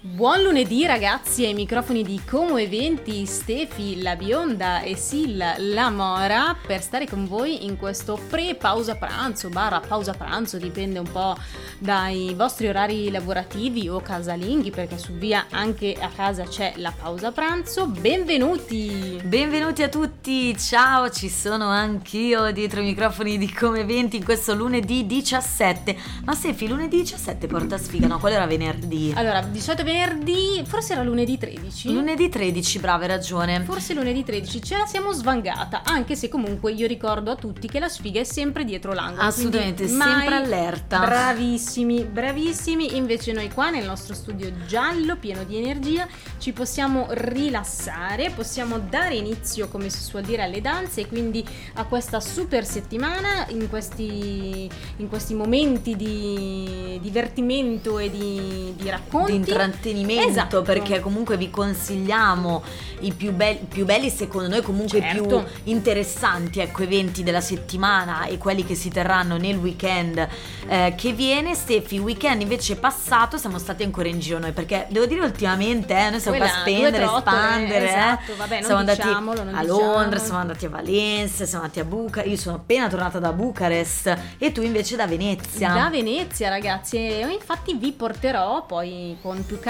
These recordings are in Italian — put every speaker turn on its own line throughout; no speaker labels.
Buon lunedì ragazzi ai microfoni di Como Eventi, Stefi, la bionda e Sil, la mora per stare con voi in questo pre-pausa pranzo, barra pausa pranzo, dipende un po' dai vostri orari lavorativi o casalinghi perché su via anche a casa c'è la pausa pranzo. Benvenuti!
Benvenuti a tutti, ciao, ci sono anch'io dietro i microfoni di Come Eventi in questo lunedì 17. Ma Stefi, lunedì 17 porta sfiga, no? Quello era venerdì.
Allora, di solito venerdì, forse era lunedì 13.
Lunedì 13, brava, hai ragione.
Forse lunedì 13 ce la siamo svangata, anche se comunque io ricordo a tutti che la sfiga è sempre dietro l'angolo.
Assolutamente, sempre allerta.
Bravissimi, bravissimi. Invece noi qua nel nostro studio giallo, pieno di energia, ci possiamo rilassare, possiamo dare inizio, come si suol dire, alle danze e quindi a questa super settimana in questi, in questi momenti di divertimento e di, di racconti.
di intrattenimento
Esatto.
perché comunque vi consigliamo i più, be- più belli secondo noi comunque
Certo.
più interessanti ecco eventi della settimana e quelli che si terranno nel weekend eh, che viene Stefi weekend invece passato siamo stati ancora in giro noi perché devo dire ultimamente eh, noi siamo qua a spendere
due trottole,
spandere eh.
esatto, vabbè, non
siamo andati a. Londra siamo andati a Valencia siamo andati a Bucarest io sono appena tornata da Bucarest e tu invece da Venezia
Da Venezia ragazzi e infatti vi porterò poi con più calma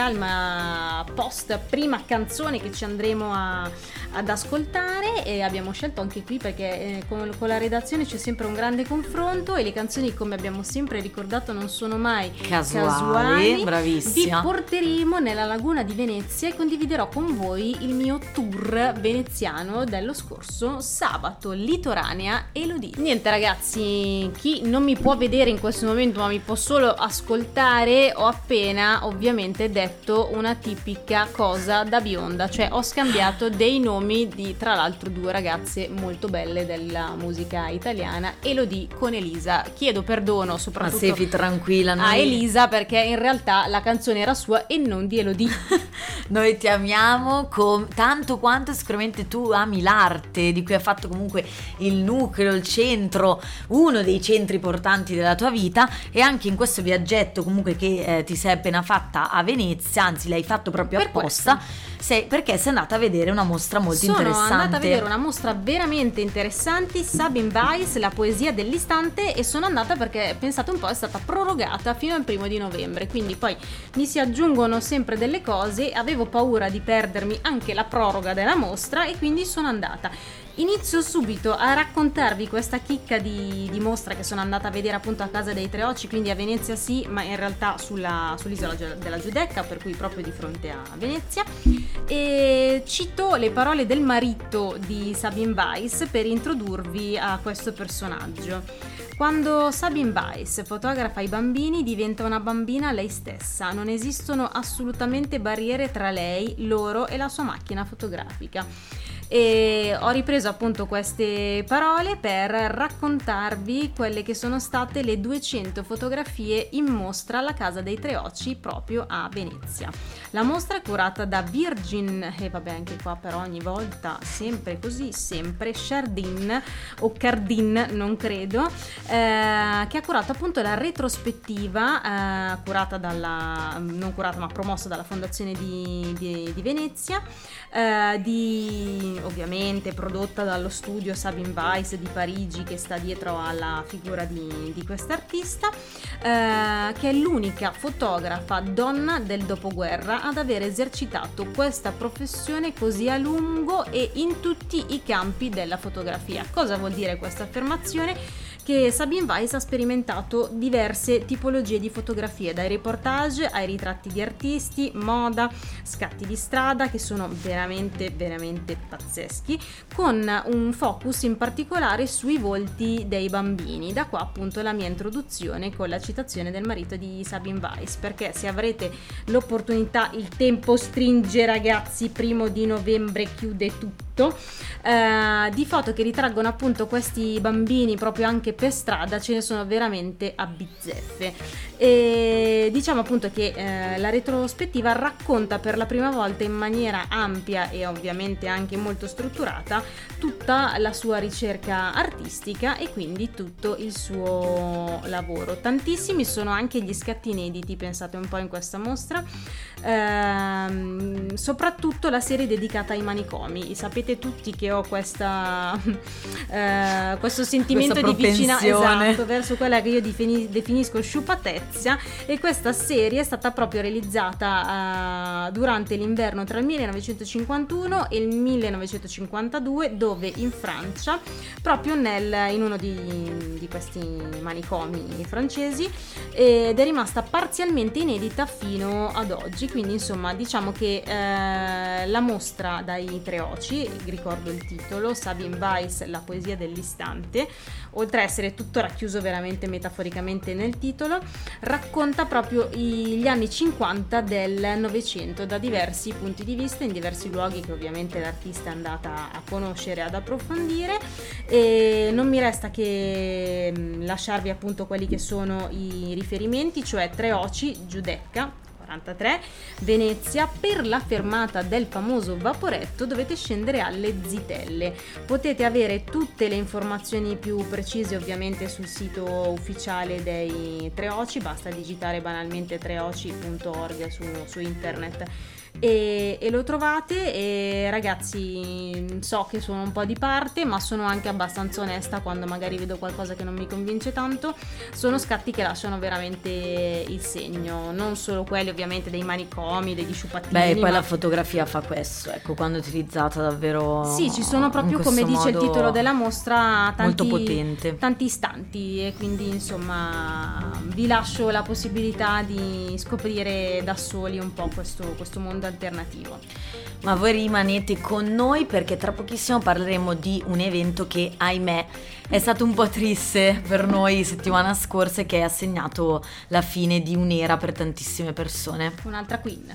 post prima canzone che ci andremo a- ad ascoltare e abbiamo scelto anche qui perché eh, con, con la redazione c'è sempre un grande confronto e le canzoni come abbiamo sempre ricordato non sono mai
Casuali,
casuali. Vi
bravissima.
porteremo nella laguna di Venezia e condividerò con voi il mio tour veneziano dello scorso sabato, litoranea Elodie. Niente ragazzi, chi non mi può vedere in questo momento ma mi può solo ascoltare, ho appena ovviamente detto una tipica cosa da bionda, cioè ho scambiato dei nomi di tra l'altro due ragazze molto belle della musica italiana, Elodie con Elisa. Chiedo perdono
ma
soprattutto
Stefi tranquilla
a
noi-
Elisa perché in realtà la canzone era sua e non di Elodie.
Noi ti amiamo com- tanto quanto sicuramente tu ami l'arte, di cui ha fatto comunque il nucleo, il centro, uno dei centri portanti della tua vita e anche in questo viaggetto comunque che eh, ti sei appena fatta a Venezia, anzi l'hai fatto proprio
Per
apposta, sei- perché sei andata a vedere una mostra molto
Sono
interessante.
andata a vedere una mostra veramente interessante, Sabine Weiss, la poesia dell'istante e sono andata perché pensate un po' è stata prorogata fino al primo di novembre, quindi poi mi si aggiungono sempre delle cose, avevo paura di perdermi anche la proroga della mostra e quindi sono andata. Inizio subito a raccontarvi questa chicca di, di mostra che sono andata a vedere appunto a casa dei Tre Occi, quindi a Venezia sì, ma in realtà sulla- sull'isola della Giudecca, per cui proprio di fronte a Venezia. E cito le parole del marito di Sabine Weiss per introdurvi a questo personaggio. Quando Sabine Weiss fotografa i bambini diventa una bambina lei stessa, non esistono assolutamente barriere tra lei, loro e la sua macchina fotografica. E ho ripreso appunto queste parole per raccontarvi quelle che sono state le 200 fotografie in mostra alla Casa dei Tre Occi proprio a Venezia. La mostra è curata da Virgin, e vabbè anche qua però ogni volta sempre così, sempre Chardin o Cardin, non credo, eh, che ha curato appunto la retrospettiva eh, curata dalla, non curata ma promossa dalla Fondazione di, di- di Venezia, eh, di, ovviamente prodotta dallo studio Sabine Weiss di Parigi che sta dietro alla figura di, di quest'artista, eh, che è l'unica fotografa donna del dopoguerra ad aver esercitato questa professione così a lungo e in tutti i campi della fotografia. Cosa vuol dire questa affermazione? Che Sabine Weiss ha sperimentato diverse tipologie di fotografie, dai reportage ai ritratti di artisti, moda, scatti di strada che sono veramente veramente pazzeschi, con un focus in particolare sui volti dei bambini. Da qua appunto la mia introduzione con la citazione del marito di Sabine Weiss, perché se avrete l'opportunità, il tempo stringe ragazzi, primo di novembre chiude tutto, eh, di foto che ritraggono appunto questi bambini proprio anche per strada ce ne sono veramente a bizzeffe e diciamo appunto che eh, la retrospettiva racconta per la prima volta in maniera ampia e ovviamente anche molto strutturata tutta la sua ricerca artistica e quindi tutto il suo lavoro. Tantissimi sono anche gli scatti inediti, pensate un po' in questa mostra, ehm, soprattutto la serie dedicata ai manicomi. Sapete tutti che ho questa, eh, questo sentimento di vicinanza esatto, verso quella che io defini, definisco sciupatezza. E questa serie è stata proprio realizzata uh, durante l'inverno tra il 1951 e il 1952 dove in Francia, proprio nel, in uno di, di questi manicomi francesi ed è rimasta parzialmente inedita fino ad oggi, quindi insomma diciamo che eh, la mostra dai tre oci, ricordo il titolo, Sabine Weiss, La poesia dell'istante, oltre a essere tutto racchiuso veramente metaforicamente nel titolo, racconta proprio gli anni 50 del Novecento da diversi punti di vista, in diversi luoghi che ovviamente l'artista è andata a conoscere, ad approfondire. E non mi resta che mm, lasciarvi appunto quelli che sono i riferimenti, cioè Tre Oci, Giudecca, 43, Venezia, per la fermata del famoso vaporetto dovete scendere alle Zitelle. Potete avere tutte le informazioni più precise ovviamente sul sito ufficiale dei Treoci, basta digitare banalmente treoci.org su, su internet e, e, lo trovate e ragazzi so che sono un po' di parte ma sono anche abbastanza onesta quando magari vedo qualcosa che non mi convince tanto. Sono scatti che lasciano veramente il segno. Non solo quelli ovviamente dei manicomi degli sciupattini
beh poi
ma...
la fotografia fa questo ecco quando utilizzata davvero
sì ci sono proprio come dice il titolo della mostra tanti,
molto potente.
tanti istanti. E quindi insomma vi lascio la possibilità di scoprire da soli un po' questo, questo mondo alternativo.
Ma voi rimanete con noi perché tra pochissimo parleremo di un evento che, ahimè, è stato un po' triste per noi settimana scorsa e che ha segnato la fine di un'era per tantissime persone.
Un'altra queen.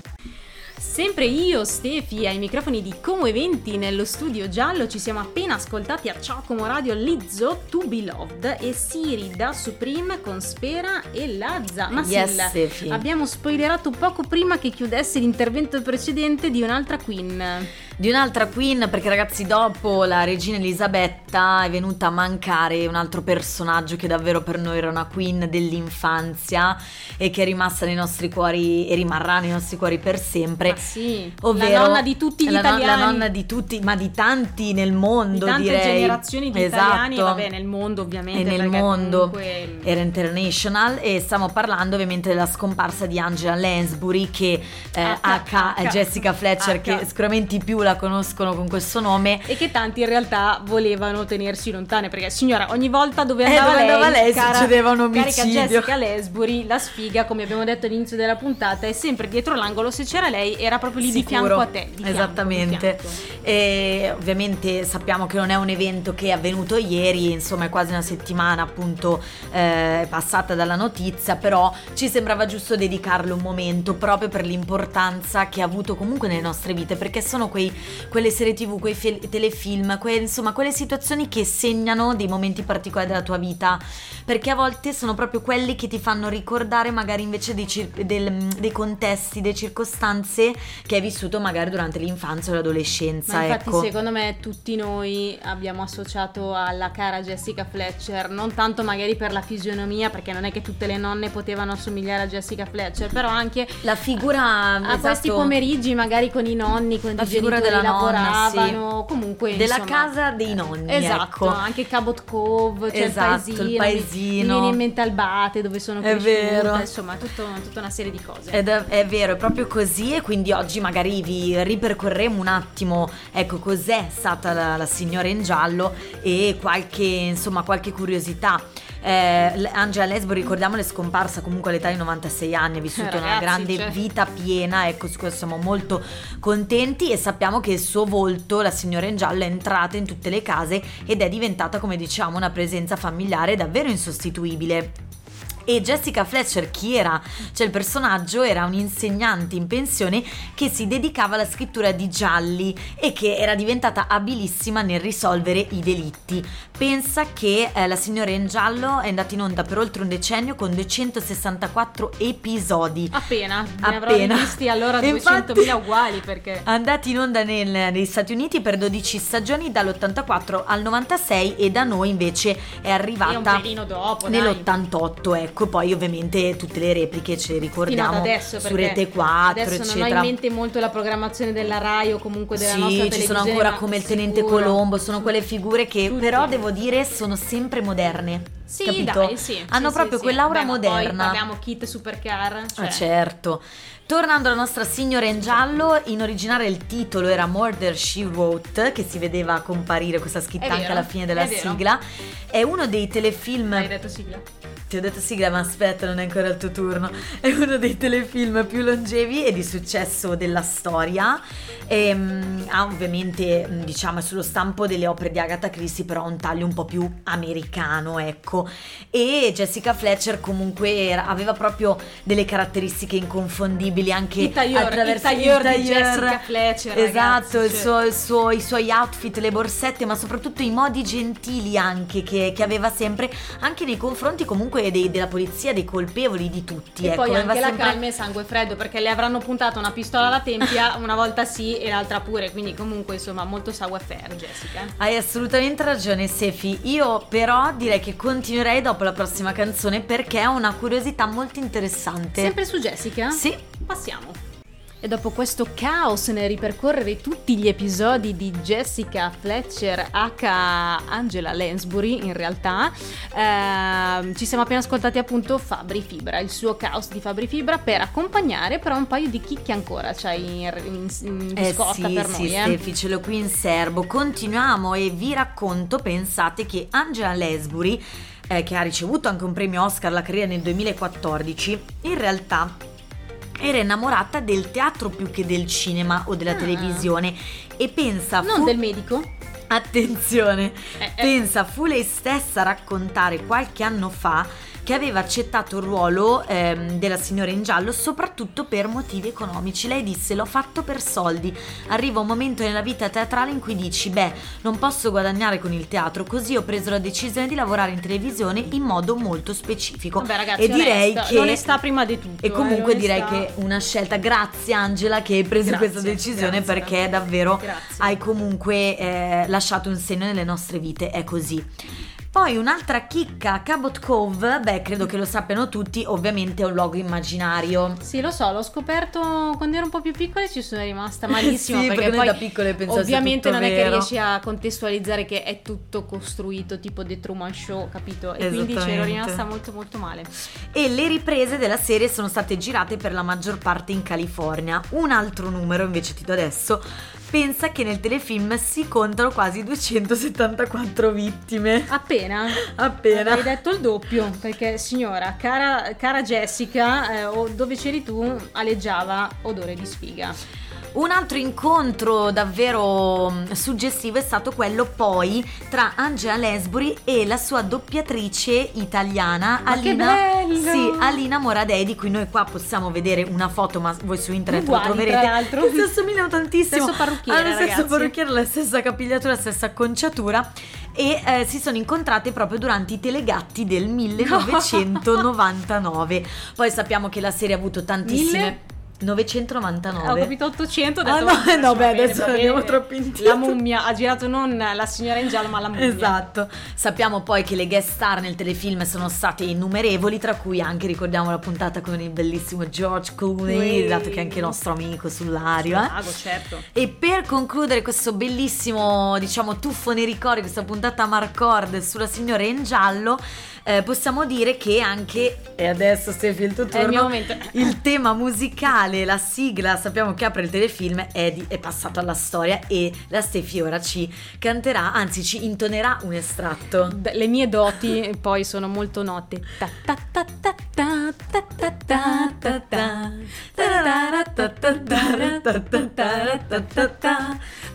Sempre io, Stefi, ai microfoni di Como Eventi nello studio giallo ci siamo appena ascoltati a Ciao Como Radio Lizzo, To Be Loved e Siri da Supreme con Spera e Lazza. Ma
yes, Stefi.
abbiamo spoilerato poco prima che chiudesse l'intervento precedente di un'altra queen
di un'altra queen perché ragazzi dopo la regina Elisabetta è venuta a mancare un altro personaggio che davvero per noi era una queen dell'infanzia e che è rimasta nei nostri cuori e rimarrà nei nostri cuori per sempre.
Ma sì
ovvero
la nonna di tutti gli
la
italiani
no, la nonna di tutti ma di tanti nel mondo
di tante
direi.
generazioni di
esatto.
italiani vabbè nel mondo ovviamente
e nel mondo
comunque...
era international. E stiamo parlando ovviamente della scomparsa di Angela Lansbury che eh, H, H, H, Jessica Fletcher che sicuramente i più la conoscono con questo nome
e che tanti in realtà volevano tenersi lontane perché signora ogni volta dove andava,
eh, dove andava
lei,
lei
cara,
succedeva un omicidio
Jessica Lesbury la sfiga come abbiamo detto all'inizio della puntata è sempre dietro l'angolo se c'era lei era proprio lì
Sicuro.
di fianco a te di
esattamente
fianco, di fianco.
e ovviamente sappiamo che non è un evento che è avvenuto ieri insomma è quasi una settimana appunto eh, passata dalla notizia però ci sembrava giusto dedicarle un momento proprio per l'importanza che ha avuto comunque nelle nostre vite perché sono quei quelle serie tv, quei fi- telefilm, que- insomma quelle situazioni che segnano dei momenti particolari della tua vita, perché a volte sono proprio quelli che ti fanno ricordare magari invece dei, cir- del, dei contesti, delle circostanze che hai vissuto magari durante l'infanzia o l'adolescenza.
Ma infatti
ecco.
secondo me tutti noi abbiamo associato alla cara Jessica Fletcher, non tanto magari per la fisionomia, perché non è che tutte le nonne potevano assomigliare a Jessica Fletcher, però anche
la figura
a
esatto,
questi pomeriggi magari con i nonni, con
la
i
figura
genitori
della nonna, sì.
comunque
della
insomma,
casa dei nonni.
Esatto,
ecco.
anche Cabot Cove, c'è
Esatto,
il
il
paesino,
paesino.
Mi, mi viene in mente Albate dove sono
È
cresciuta,
vero.
insomma tutto- tutta una serie di cose.
Ed è, è vero, è proprio così e quindi oggi magari vi ripercorreremo un attimo, ecco, cos'è stata la, la signora in giallo e qualche, insomma, qualche curiosità. Eh, Angela Lesbo, ricordiamolo, è scomparsa comunque all'età di 96 anni, ha vissuto
Eh,
una
ragazzi,
grande
cioè.
vita piena, ecco, su questo siamo molto contenti e sappiamo che il suo volto, la signora in giallo, è entrata in tutte le case ed è diventata, come diciamo, una presenza familiare davvero insostituibile. E Jessica Fletcher, chi era? Cioè il personaggio era un insegnante in pensione che si dedicava alla scrittura di gialli e che era diventata abilissima nel risolvere i delitti. Pensa che eh, la signora in giallo è andata in onda per oltre un decennio con 264 episodi.
Appena, ne
Appena.
avrò visti allora
E
200.000 uguali perché...
Andati in onda nel- negli Stati Uniti per 12 stagioni dall'84 al 96 e da noi invece è
È un
arrivata
pelino dopo, dai.
nell'88 ecco poi ovviamente tutte le repliche ce le ricordiamo
adesso,
su Rete 4
adesso non ho
eccetera
in mente molto la programmazione della Rai o comunque della nostra
sì, ci
televisione.
sono ancora come il Tenente
sicuro.
Colombo, sono quelle figure che
Tutte.
però devo dire sono sempre moderne.
Sì,
capito?
dai, sì.
Hanno
sì,
proprio
sì,
quell'aura
sì. Beh,
moderna.
parliamo kit supercar, cioè
Ah, certo. Tornando alla nostra signora in giallo, in originale il titolo era Murder She Wrote, che si vedeva comparire questa scritta
È
anche
vero,
alla fine della
è vero.
sigla. È uno dei telefilm.
hai detto sigla.
Ti ho detto sigla, ma aspetta, non è ancora il tuo turno. È uno dei telefilm più longevi e di successo della storia. Ehm, ha ovviamente, mh, diciamo, sullo stampo delle opere di Agatha Christie, però ha un taglio un po' più americano, ecco. E Jessica Fletcher comunque era- aveva proprio delle caratteristiche inconfondibili anche
Il
attraverso
il tailleur di
tailleur.
Jessica Fletcher,
Esatto,
ragazzi,
il
cioè.
suo- il suo- i suoi outfit, le borsette, ma soprattutto i modi gentili anche che, che aveva sempre, anche nei confronti comunque dei- della polizia, dei colpevoli, di tutti.
E
ecco,
poi anche la
sempre-
calma e sangue freddo perché le avranno puntato una pistola alla tempia una volta sì e l'altra pure, quindi comunque insomma molto savoir-faire Jessica.
Hai assolutamente ragione, Sefi. Io però direi che continuerei dopo la prossima canzone perché ho una curiosità molto interessante.
Sempre su Jessica?
Sì.
Passiamo. E dopo questo caos nel ripercorrere tutti gli episodi di Jessica Fletcher H. Angela Lansbury, in realtà, ehm, ci siamo appena ascoltati appunto Fabri Fibra, il suo caos di Fabri Fibra, per accompagnare però un paio di chicche ancora, cioè in, in, in
Eh sì,
per
sì,
noi. eh.
Stefi, ce l'ho qui in serbo. Continuiamo e vi racconto, pensate che Angela Lansbury, eh, che ha ricevuto anche un premio Oscar alla carriera nel 2014, in realtà era innamorata del teatro più che del cinema o della
Ah.
televisione e pensa
Non
fu-
del medico?
Attenzione,
Eh, eh.
pensa fu lei stessa a raccontare qualche anno fa che aveva accettato il ruolo ehm, della signora in giallo soprattutto per motivi economici. Lei disse l'ho fatto per soldi. Arriva un momento nella vita teatrale in cui dici beh non posso guadagnare con il teatro così ho preso la decisione di lavorare in televisione in modo molto specifico.
Vabbè ragazzi,
e direi
onesta,
che
l'onestà prima di tutto.
e comunque
eh,
direi che una scelta, grazie Angela che hai preso
Grazie,
questa decisione
grazie.
perché davvero
Grazie.
hai comunque eh, lasciato un segno nelle nostre vite, è così. Poi un'altra chicca, Cabot Cove, beh credo che lo sappiano tutti, ovviamente è un luogo immaginario.
Sì, lo so, l'ho scoperto quando ero un po' più piccola e ci sono rimasta malissimo
Sì,
perché,
perché noi
poi
da piccole pensassi
ovviamente non è che
vero.
riesci a contestualizzare che è tutto costruito tipo The Truman Show, capito? E quindi c'ero
Esattamente.
rimasta molto molto male.
E le riprese della serie sono state girate per la maggior parte in California. Un altro numero invece ti do adesso. Pensa che nel telefilm si contano quasi 274 vittime.
Appena?
Appena.
Hai detto il doppio, perché signora, cara, cara Jessica, eh, dove c'eri tu, aleggiava odore di sfiga.
Un altro incontro davvero mm, suggestivo è stato quello poi tra Angela Lansbury e la sua doppiatrice italiana
Ma
Alina, sì, Alina Moradei, di cui noi qua possiamo vedere una foto, ma voi su internet
Uguali,
lo troverete.
tra l'altro.
Si assomigliano tantissimo.
Stesso parrucchiere,
Hanno lo stesso
ragazzi.
parrucchiere, la stessa capigliatura, la stessa acconciatura. E eh, si sono incontrate proprio durante i telegatti del 1999. Poi sappiamo che la serie ha avuto tantissime.
Mille?
999.
Ho capito 800, ho detto,
no,
vabbè,
no, beh,
bene,
adesso
va
andiamo
bene.
troppo indietro.
La mummia ha girato non la signora in giallo, ma la mummia.
Esatto, sappiamo poi che le guest star nel telefilm sono state innumerevoli, tra cui anche ricordiamo la puntata con il bellissimo George Clooney, dato che è anche nostro amico sull'ario. eh.
Lago, certo.
E per concludere questo bellissimo, diciamo, tuffo nei ricordi, questa puntata Marcord sulla signora in giallo, eh, possiamo dire che anche, e adesso Steffi il tuo turno,
il,
il, tema musicale, la sigla, sappiamo che apre il telefilm, è, di, è passato alla storia e la Steffi ora ci canterà, anzi ci intonerà un estratto.
Beh, le mie doti poi sono molto note.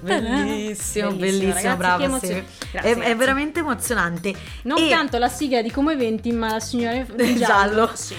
Bellissimo, bellissimo, bellissimo
bravo.
È, veramente emozionante.
Non
e...
canto la sigla di come 20, ma la signora in
Giallo.
giallo. Sì.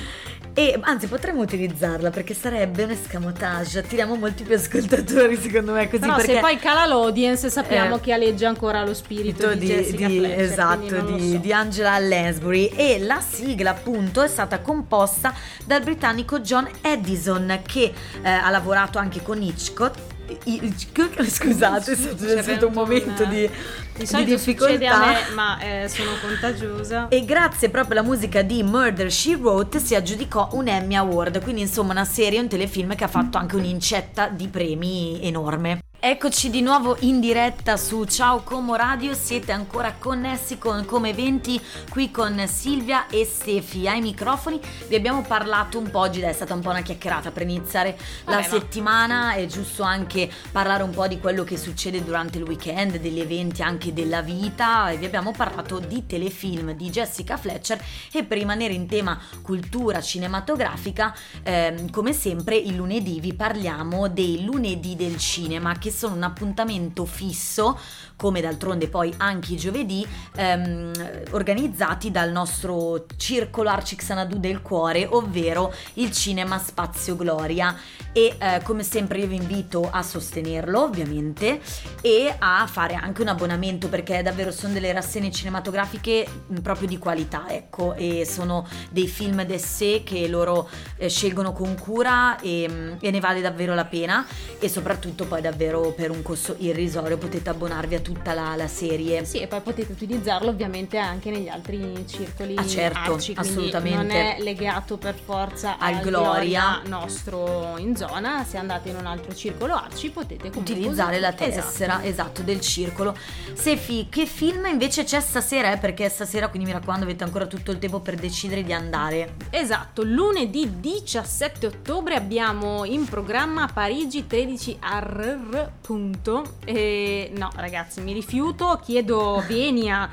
E anzi, potremmo utilizzarla perché sarebbe un escamotage. Attiriamo molti più ascoltatori, secondo me. Così
Però
perché
se poi cala l'audience sappiamo
Eh,
che aleggia ancora lo spirito di, Jessica
di-
Fletcher,
esatto, di,
so.
di Angela Lansbury e la sigla appunto è stata composta dal britannico John Edison che eh, ha lavorato anche con Hitchcock I- Hitchcock, scusate, è stato,
C'è
stato un momento
un-
di,
Di
di difficoltà.
me, ma eh, sono contagiosa.
E grazie proprio alla musica di Murder She Wrote si aggiudicò un Emmy Award, quindi insomma una serie, un telefilm che ha fatto anche un'incetta di premi enorme. Eccoci di nuovo in diretta su Ciao Como Radio, siete ancora connessi con Come 20 qui con Silvia e Stefi ai microfoni. Vi abbiamo parlato un po' oggi, è stata un po' una chiacchierata per iniziare la
Vabbè, ma-
settimana, è giusto anche parlare un po' di quello che succede durante il weekend, degli eventi anche della vita e vi abbiamo parlato di telefilm di Jessica Fletcher e per rimanere in tema cultura cinematografica, ehm, come sempre il lunedì vi parliamo dei lunedì del cinema che sono un appuntamento fisso come d'altronde poi anche i giovedì, ehm, organizzati dal nostro circolo Arcixanadu del cuore, ovvero il Cinema Spazio Gloria. E eh, come sempre io vi invito a sostenerlo, ovviamente, e a fare anche un abbonamento perché davvero sono delle rassegne cinematografiche mh, proprio di qualità, ecco, e sono dei film d'essè che loro eh, scelgono con cura e, mh, e ne vale davvero la pena e soprattutto poi davvero per un costo irrisorio potete abbonarvi a tutta la, la serie.
Sì, e poi potete utilizzarlo ovviamente anche negli altri circoli
Ah, certo,
arci,
assolutamente.
non è legato per forza
Al
al,
Gloria.
Gloria nostro in zona, se andate in un altro circolo arci potete comunque
utilizzare la
usare-
tessera esatto. del circolo Sefi che film invece c'è stasera eh? perché stasera quindi mi raccomando avete ancora tutto il tempo per decidere di andare
Esatto, lunedì 17 ottobre abbiamo in programma Parigi 13 RR. Punto. E no, ragazzi, mi rifiuto, chiedo venia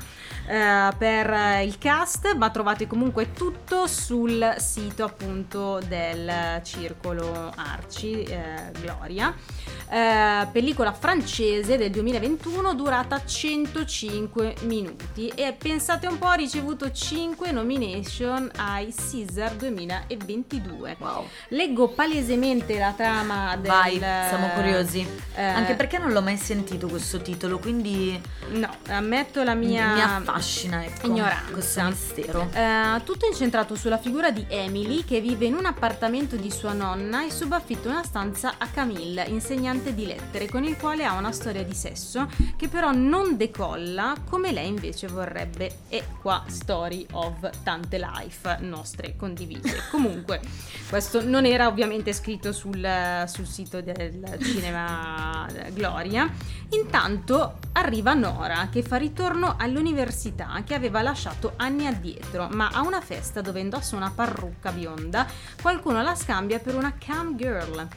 eh, per il cast, ma trovate comunque tutto sul sito appunto del Circolo Arci eh, Gloria. Eh, pellicola francese del 2021 durata 105 minuti. E pensate un po' ha ricevuto 5 nomination ai Caesar 2022
wow.
Leggo palesemente la trama del
vai siamo curiosi.
Eh,
anche perché non l'ho mai sentito questo titolo quindi
no ammetto la mia
mi affascina ecco
ignoranza.
questo mistero
Eh, tutto incentrato sulla figura di Emily che vive in un appartamento di sua nonna e subaffitta una stanza a Camille, insegnante di lettere, con il quale ha una storia di sesso che però non decolla come lei invece vorrebbe. E qua story of tante life nostre condivise. Comunque, questo non era ovviamente scritto sul, sul sito del cinema Gloria. Intanto arriva Nora che fa ritorno all'università che aveva lasciato anni addietro, ma a una festa dove indossa una parrucca bionda, qualcuno la scambia per una cam girl.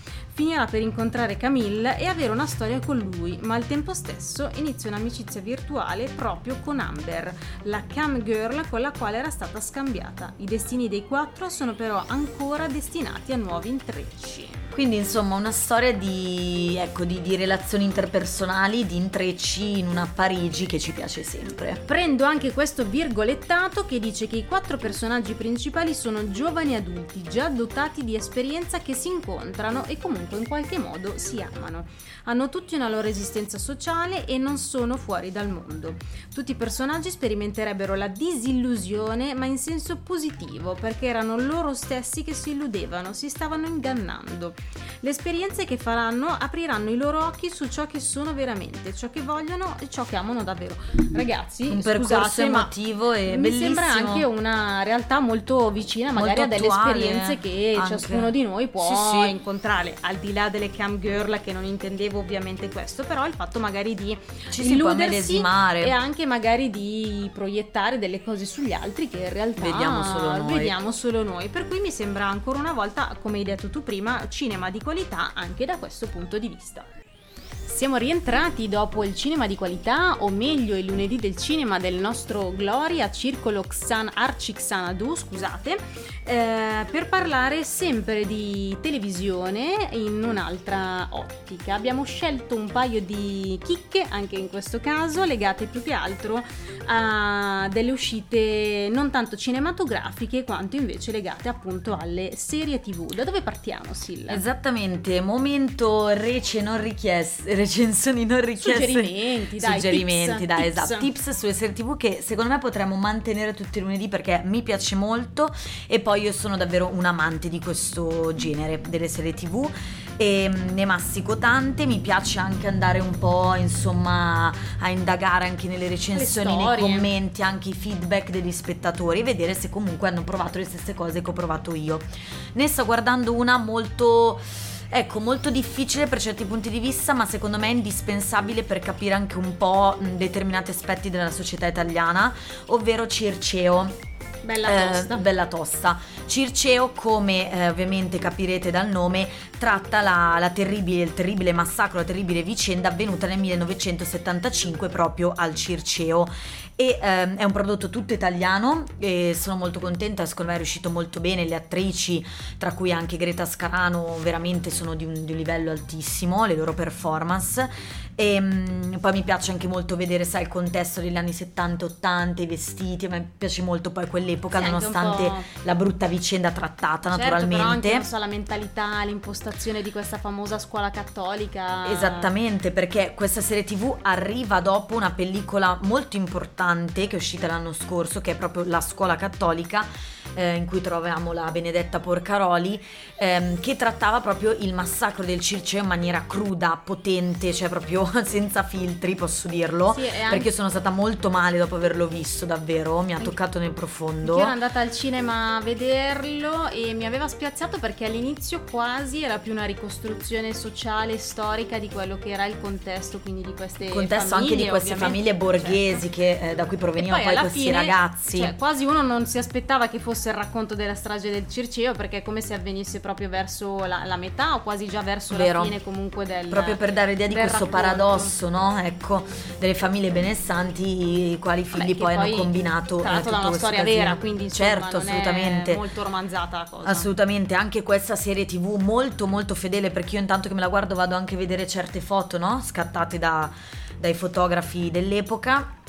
Finirà per incontrare Camille e avere una storia con lui, ma al tempo stesso inizia un'amicizia virtuale proprio con Amber, la cam girl con la quale era stata scambiata. I destini dei quattro sono però ancora destinati a nuovi intrecci.
quindi insomma una storia di ecco di, di relazioni interpersonali di intrecci in una Parigi che ci piace sempre
Prendo anche questo virgolettato che dice che i quattro personaggi principali sono giovani adulti già dotati di esperienza che si incontrano e comunque in qualche modo si amano. Hanno tutti una loro esistenza sociale e non sono fuori dal mondo. Tutti i personaggi sperimenterebbero la disillusione ma in senso positivo perché erano loro stessi che si illudevano, si stavano ingannando. Le esperienze che faranno apriranno i loro occhi su ciò che sono veramente, ciò che vogliono e ciò che amano davvero. Ragazzi,
un percorso
scusate, ma
emotivo e
mi
bellissimo
sembra anche una realtà molto vicina magari
Molto
a delle
attuale,
esperienze che
anche.
ciascuno di noi può
Sì, sì.
incontrare, al di là delle cam girl che non intendevo ovviamente questo, però il fatto magari di
ci si può
illudersi
medesimare
e anche magari di proiettare delle cose sugli altri che in realtà
Vediamo solo noi.
vediamo solo noi. Per cui mi sembra ancora una volta, come hai detto tu prima, cinema di qualità anche da questo punto di vista. Siamo rientrati dopo il cinema di qualità, o meglio il lunedì del cinema del nostro Gloria Circolo Xan Arci Xanadu, scusate, eh, per parlare sempre di televisione in un'altra ottica. Abbiamo scelto un paio di chicche, anche in questo caso, legate più che altro a delle uscite non tanto cinematografiche quanto invece legate appunto alle serie tv. Da dove partiamo, Silla?
Esattamente, momento rece non richieste recensioni non richieste.
Suggerimenti, dai.
Suggerimenti,
tips,
dai,
tips.
esatto. Tips sulle serie TV che secondo me potremmo mantenere tutti i lunedì perché mi piace molto e poi io sono davvero un amante di questo genere delle serie TV e mm, ne mastico tante, mi piace anche andare un po' insomma a indagare anche nelle recensioni, nei commenti, anche i feedback degli spettatori e vedere se comunque hanno provato le stesse cose che ho provato io. Ne sto guardando una molto Ecco, molto difficile per certi punti di vista, ma secondo me è indispensabile per capire anche un po' determinati aspetti della società italiana, ovvero Circeo.
Bella
Eh,
tosta.
bella tosta. Circeo, come eh, ovviamente capirete dal nome, tratta la, la terribile, il terribile massacro, la terribile vicenda avvenuta nel 1975 proprio al Circeo. E ehm, è un prodotto tutto italiano e sono molto contenta, secondo me è riuscito molto bene, le attrici, tra cui anche Greta Scarano, veramente sono di un, di un livello altissimo, le loro performance. E mm, poi mi piace anche molto vedere, sai, il contesto degli anni 70-80, i vestiti, a me piace molto poi quell'epoca,
Sì,
nonostante la brutta vicenda trattata
Certo, però anche,
naturalmente.
so, la mentalità, l'impostazione di questa famosa scuola cattolica.
Esattamente, perché questa serie TV arriva dopo una pellicola molto importante che è uscita l'anno scorso, che è proprio La scuola cattolica, eh, in cui troviamo la Benedetta Porcaroli, ehm, che trattava proprio il massacro del Circeo in maniera cruda, potente, cioè proprio senza filtri, posso dirlo.
Sì, e anche-
Perché sono stata molto male dopo averlo visto, davvero, mi ha
Anche-
toccato nel profondo.
Io ero andata al cinema a vederlo e mi aveva spiazzato perché all'inizio quasi era più una ricostruzione sociale, storica di quello che era il contesto, quindi di queste
contesto
famiglie,
anche di queste famiglie borghesi
Certo.
che, eh, da cui
E
provenivano poi,
alla
questi
fine,
ragazzi.
Cioè, quasi uno non si aspettava che fosse il racconto della strage del Circeo perché è come se avvenisse proproprio verso la, la metà o quasi già verso
Vero.
la fine comunque del
Proprio per dare idea di questo
racconto.
paradosso, no? Ecco, delle famiglie benestanti, i quali
Vabbè,
figli
che
poi, hanno combinato
tra
eh,
l'altro da
tutto
una storia
casino.
vera quindi insomma,
certo, assolutamente.
molto romanzata la cosa
Assolutamente, anche questa serie tv molto molto fedele perché io intanto che me la guardo vado anche a vedere certe foto, no? Scattate da- dai fotografi dell'epoca.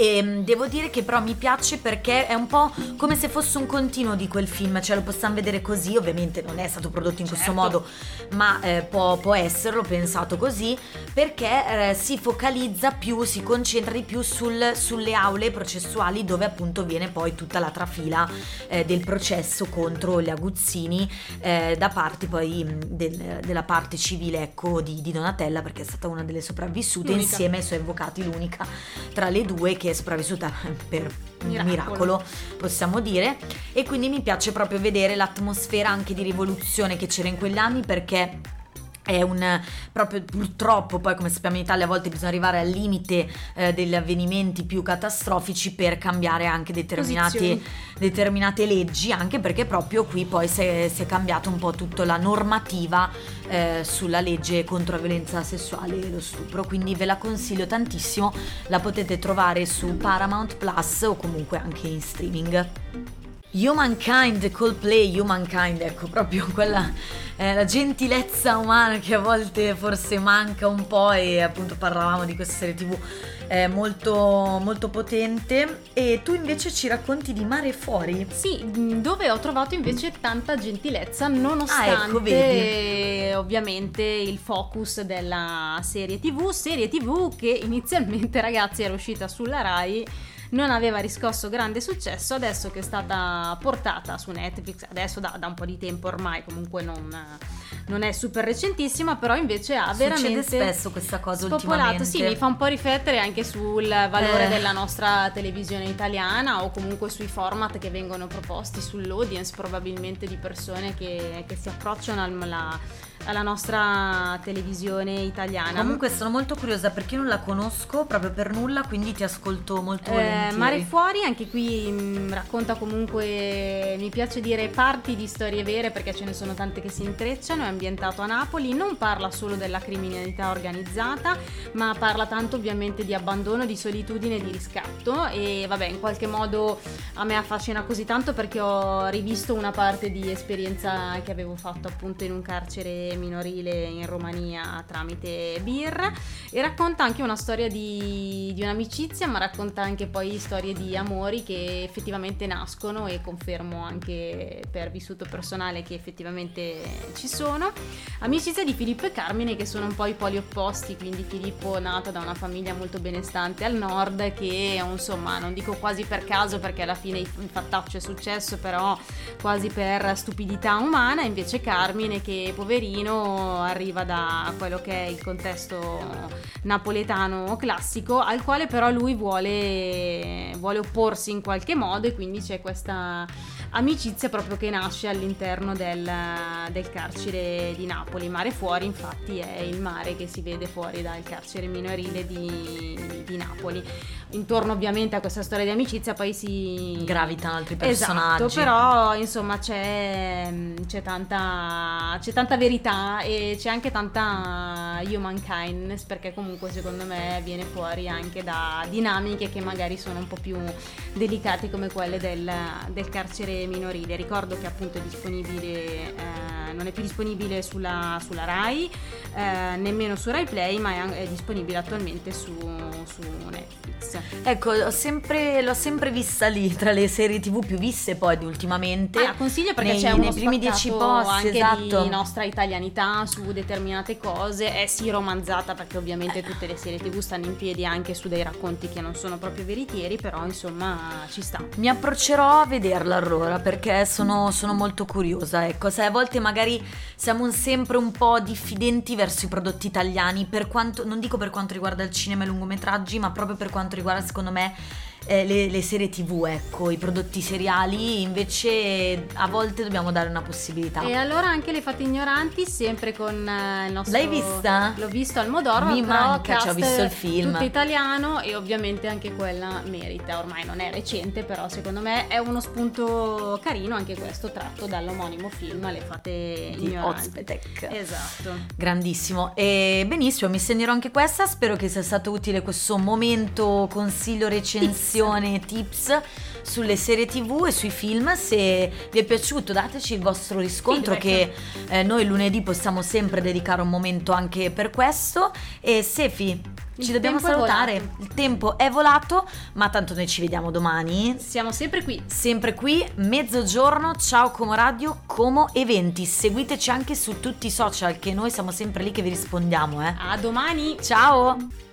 E mm, devo dire che però mi piace perché è un po' come se fosse un continuo di quel film, cioè lo possiamo vedere così, ovviamente non è stato prodotto in questo
Certo.
modo, ma eh, può, può esserlo pensato così, perché eh, si focalizza più, si concentra di più sul- sulle aule processuali dove appunto viene poi tutta la trafila eh, del processo contro gli aguzzini eh, da parte poi mh, del- della parte civile ecco, di, di Donatella perché è stata una delle sopravvissute
L'unica.
insieme ai suoi avvocati, l'unica tra le due che è sopravvissuta per
Miracolo.
miracolo. possiamo dire e quindi mi piace proprio vedere l'atmosfera anche di rivoluzione che c'era in quegli anni perché è un proprio purtroppo poi come sappiamo in Italia a volte bisogna arrivare al limite eh, degli avvenimenti più catastrofici per cambiare anche determinate, determinate leggi anche perché proprio qui poi si è, si è cambiata un po' tutta la normativa eh, sulla legge contro la violenza sessuale e lo stupro. Quindi ve la consiglio tantissimo la potete trovare su Paramount Plus o comunque anche in streaming Humankind, Coldplay, Humankind, ecco proprio quella eh, la gentilezza umana che a volte forse manca un po' e appunto parlavamo di questa serie tv eh, molto, molto potente e tu invece ci racconti di Mare Fuori.
Sì, mh, dove ho trovato invece tanta gentilezza
Ah,
nonostante
ecco, vedi.
eh, ovviamente il focus della serie TV, serie TV che inizialmente ragazzi era uscita sulla Rai non aveva riscosso grande successo, adesso che è stata portata su Netflix, adesso da, da un po' di tempo ormai, comunque non, non è super recentissima, però invece ha
Succede
veramente
spesso questa cosa
spopolato. Sì, mi fa un po' riflettere anche sul valore
Eh.
della nostra televisione italiana o comunque sui format che vengono proposti sull'audience, probabilmente di persone che, che si approcciano alla, alla nostra televisione italiana.
Comunque sono molto curiosa perché non la conosco proprio per nulla, quindi ti ascolto molto
Eh,
volentieri.
Mare Fuori, anche qui mh, racconta comunque, mi piace dire parti di storie vere perché ce ne sono tante che si intrecciano, è ambientato a Napoli, non parla solo della criminalità organizzata, ma parla tanto ovviamente di abbandono, di solitudine di riscatto e vabbè in qualche modo a me affascina così tanto perché ho rivisto una parte di esperienza che avevo fatto appunto in un carcere minorile in Romania tramite BIR e racconta anche una storia di, di un'amicizia ma racconta anche poi storie di amori che effettivamente nascono e confermo anche per vissuto personale che effettivamente ci sono. Amicizia di Filippo e Carmine che sono un po' i poli opposti quindi Filippo nato da una famiglia molto benestante al nord che insomma non dico quasi per caso perché alla fine il fattaccio è successo però quasi per stupidità umana invece Carmine che poverino arriva da quello che è il contesto napoletano classico al quale però lui vuole, vuole opporsi in qualche modo e quindi c'è questa amicizia proprio che nasce all'interno del, del carcere di Napoli. Mare fuori infatti è il mare che si vede fuori dal carcere minorile di, di Napoli. Intorno ovviamente a questa storia di amicizia poi si
Gravitano altri personaggi.
Esatto, però insomma c'è, c'è tanta, c'è tanta verità e c'è anche tanta human kindness perché comunque secondo me viene fuori anche da dinamiche che magari sono un po' più delicate come quelle del, del carcere minorile. Ricordo che appunto è disponibile, eh, non è più disponibile sulla, sulla RAI, eh, nemmeno su RAI Play, ma è, è disponibile attualmente su, su Netflix.
Ecco, sempre- l'ho sempre vista lì tra le serie tv più viste poi di ultimamente.
Ah, la consiglio perché
Nei-
c'è uno
nei primi dieci posti,
anche
esatto.
di nostra italianità su determinate cose, è sì romanzata perché ovviamente tutte le serie tv stanno in piedi anche su dei racconti che non sono proprio veritieri, però insomma ci sta.
Mi approccerò a vederla allora perché sono, sono molto curiosa. Ecco, se a volte magari siamo un- sempre un po' diffidenti verso i prodotti italiani, per quanto, non dico per quanto riguarda il cinema e lungometraggi, ma proprio per quanto riguarda secondo me eh, le, le serie tv, ecco, i prodotti seriali, invece a volte dobbiamo dare una possibilità.
E allora anche le fate ignoranti, sempre con eh, il nostro.
L'hai vista?
L'ho visto al Modoro,
Mi manca, ci ho visto il film.
Tutto italiano e ovviamente anche quella merita. Ormai non è recente, però secondo me è uno spunto carino anche questo tratto dall'omonimo film Le fate
di
ignoranti.
Ozpetek.
Esatto.
Grandissimo. E benissimo, mi segnerò anche questa. Spero che sia stato utile questo momento consiglio, recensione, tips sulle serie tv e sui film. Se vi è piaciuto, dateci il vostro riscontro
Feedback.
che eh, noi lunedì possiamo sempre dedicare un momento anche per questo. E Sefi, ci
Il
dobbiamo salutare. Il tempo è volato, ma tanto noi ci vediamo domani.
Siamo sempre qui.
Sempre qui, mezzogiorno, ciao Como Radio, Como Eventi. Seguiteci anche su tutti i social che noi siamo sempre lì che vi rispondiamo, eh.
A domani.
Ciao!